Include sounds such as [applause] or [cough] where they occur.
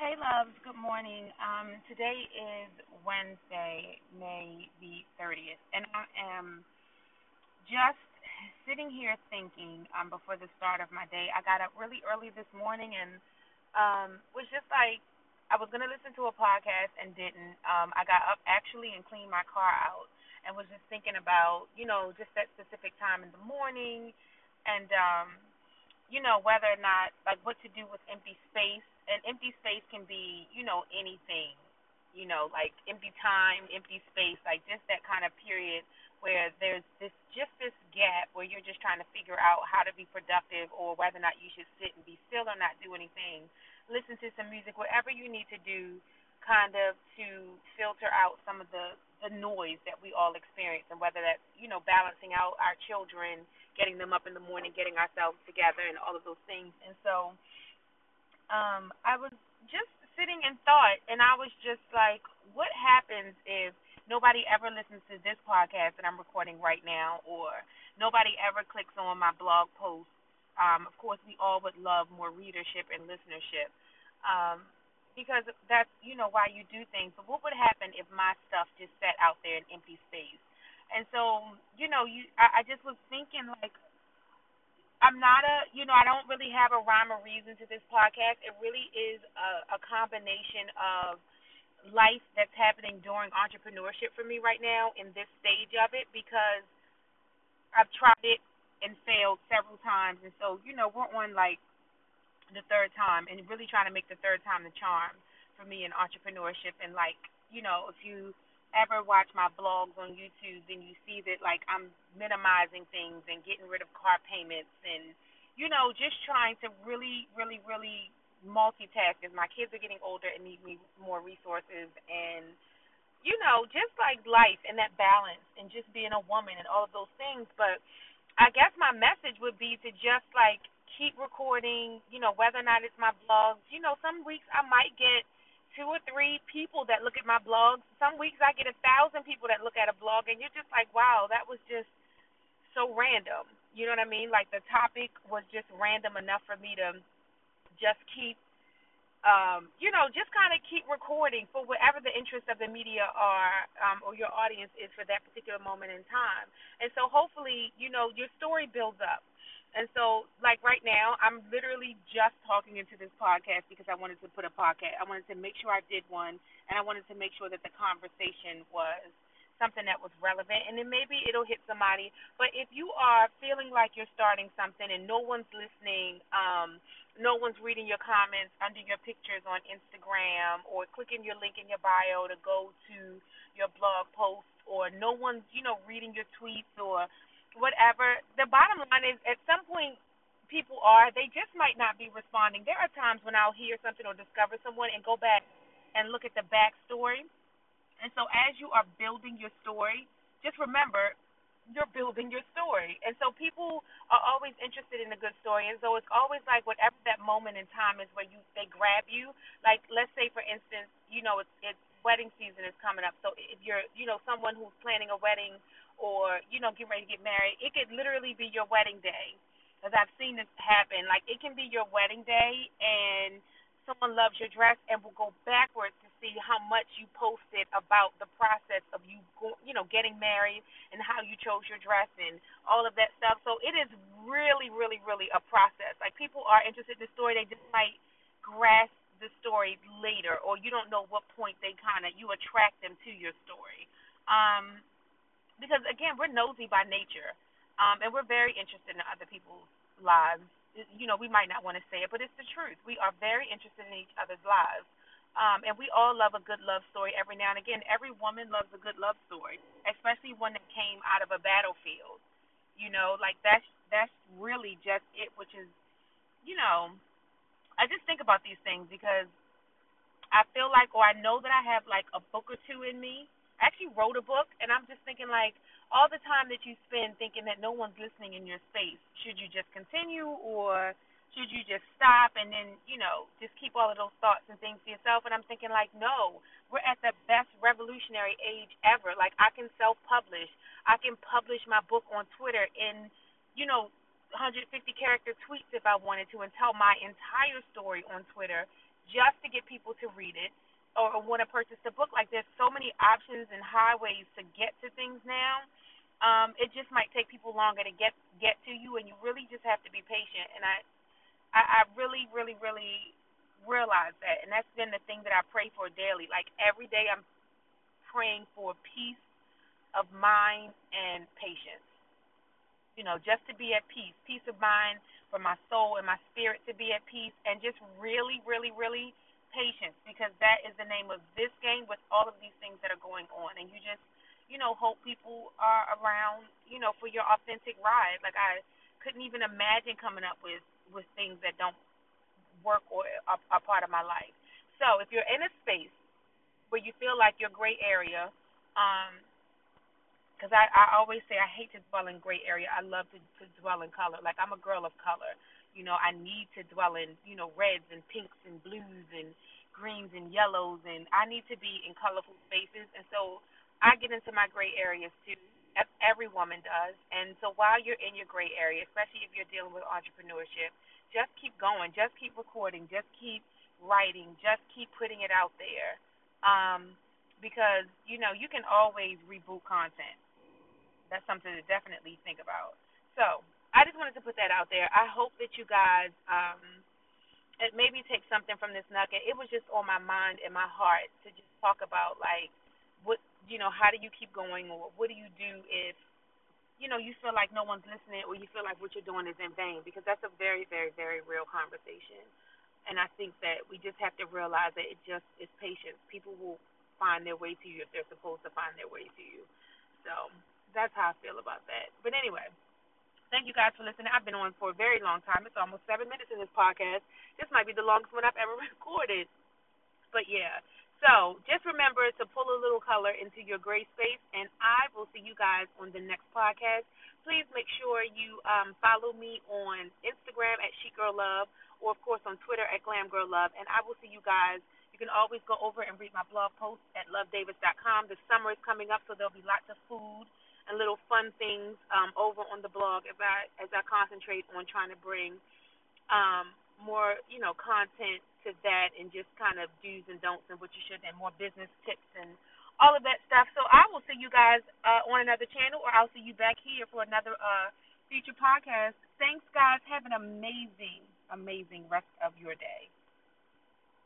Hey, loves. Good morning. Um, today is Wednesday, May the 30th, and I am just sitting here thinking um, before the start of my day. I got up really early this morning and um, was just like, I was going to listen to a podcast and didn't. Um, I got up actually and cleaned my car out and was just thinking about, you know, just that specific time in the morning and, um, you know, whether or not, like, what to do with empty space. And empty space can be, you know, anything, you know, like empty time, empty space, like just that kind of period where there's this just this gap where you're just trying to figure out how to be productive or whether or not you should sit and be still or not do anything. Listen to some music, whatever you need to do kind of to filter out some of the the noise that we all experience and whether that's, you know, balancing out our children getting them up in the morning, getting ourselves together, and all of those things. And so, um, I was just sitting in thought, and I was just like, what happens if nobody ever listens to this podcast that I'm recording right now, or nobody ever clicks on my blog post? Um, of course, we all would love more readership and listenership. Um, because that's you know why you do things. But what would happen if my stuff just sat out there in empty space? And so, you know, you I, I just was thinking like I'm not a you know, I don't really have a rhyme or reason to this podcast. It really is a, a combination of life that's happening during entrepreneurship for me right now in this stage of it because I've tried it and failed several times and so, you know, we're on like the third time and really trying to make the third time the charm for me in entrepreneurship and like, you know, if you ever watch my vlogs on YouTube, then you see that like I'm minimizing things and getting rid of car payments and you know just trying to really, really, really multitask as my kids are getting older and need me more resources and you know just like life and that balance and just being a woman and all of those things. But I guess my message would be to just like keep recording, you know, whether or not it's my blogs. You know, some weeks I might get two or three people that look at my blogs. Some weeks I get a thousand people that look at a blog, and you're just like, wow, that was just so random. You know what I mean? Like the topic was just random enough for me to just keep, um, you know, just kind of keep recording for whatever the interest of the media are um, or your audience is for that particular moment in time. And so hopefully, you know, your story builds up and so, like right now, I'm literally just talking into this podcast because I wanted to put a podcast. I wanted to make sure I did one, and I wanted to make sure that the conversation was something that was relevant, and then maybe it'll hit somebody. But if you are feeling like you're starting something and no one's listening, um, no one's reading your comments under your pictures on Instagram, or clicking your link in your bio to go to your blog post, or no one's, you know, reading your tweets or whatever. The bottom line is, at some people are. They just might not be responding. There are times when I'll hear something or discover someone and go back and look at the backstory. And so, as you are building your story, just remember you're building your story. And so people are always interested in a good story. And so it's always like whatever that moment in time is where you they grab you. Like let's say for instance, you know, it's it's wedding season is coming up. So if you're, you know, someone who's planning a wedding or you know getting ready to get married, it could literally be your wedding day. Because I've seen this happen. Like it can be your wedding day, and someone loves your dress and will go backwards to see how much you posted about the process of you, go, you know, getting married and how you chose your dress and all of that stuff. So it is really, really, really a process. Like people are interested in the story, they just might grasp the story later, or you don't know what point they kind of you attract them to your story. Um, because again, we're nosy by nature, um, and we're very interested in other people's lives. You know, we might not want to say it, but it's the truth. We are very interested in each other's lives. Um, and we all love a good love story every now and again. Every woman loves a good love story, especially one that came out of a battlefield. You know, like that's that's really just it, which is, you know, I just think about these things because I feel like, or I know that I have like a book or two in me I actually wrote a book, and I'm just thinking like all the time that you spend thinking that no one's listening in your space, should you just continue or should you just stop and then you know just keep all of those thoughts and things to yourself? And I'm thinking like, no, we're at the best revolutionary age ever. Like I can self-publish, I can publish my book on Twitter in you know 150 character tweets if I wanted to, and tell my entire story on Twitter just to get people to read it or want to purchase the book. Like there's so many options and highways to get to things now. Um, it just might take people longer to get get to you, and you really just have to be patient. And I, I, I really, really, really realize that, and that's been the thing that I pray for daily. Like every day, I'm praying for peace of mind and patience. You know, just to be at peace, peace of mind for my soul and my spirit to be at peace, and just really, really, really patience because that is the name of this game with all of these things that are going on. And you just, you know, hope people are around, you know, for your authentic ride. Like I couldn't even imagine coming up with with things that don't work or are, are part of my life. So if you're in a space where you feel like your gray area, um, because I, I always say I hate to dwell in gray area. I love to, to dwell in color. Like I'm a girl of color. You know, I need to dwell in, you know, reds and pinks and blues and greens and yellows and I need to be in colorful spaces and so I get into my gray areas too. Every woman does. And so while you're in your gray area, especially if you're dealing with entrepreneurship, just keep going, just keep recording, just keep writing, just keep putting it out there. Um, because, you know, you can always reboot content that's something to definitely think about. So I just wanted to put that out there. I hope that you guys um, maybe take something from this nugget. It was just on my mind and my heart to just talk about like what you know, how do you keep going or what do you do if you know, you feel like no one's listening or you feel like what you're doing is in vain because that's a very, very, very real conversation. And I think that we just have to realize that it just is patience. People will find their way to you if they're supposed to find their way to you. So that's how I feel about that. But anyway, thank you guys for listening. I've been on for a very long time. It's almost seven minutes in this podcast. This might be the longest one I've ever [laughs] recorded. But yeah. So just remember to pull a little color into your gray space, and I will see you guys on the next podcast. Please make sure you um, follow me on Instagram at Love, or of course on Twitter at Glam Girl Love, and I will see you guys. You can always go over and read my blog post at lovedavis.com. The summer is coming up, so there'll be lots of food and little fun things um, over on the blog as I as I concentrate on trying to bring um, more you know content to that and just kind of do's and don'ts and what you should and more business tips and all of that stuff. So I will see you guys uh, on another channel or I'll see you back here for another uh, future podcast. Thanks guys. Have an amazing, amazing rest of your day.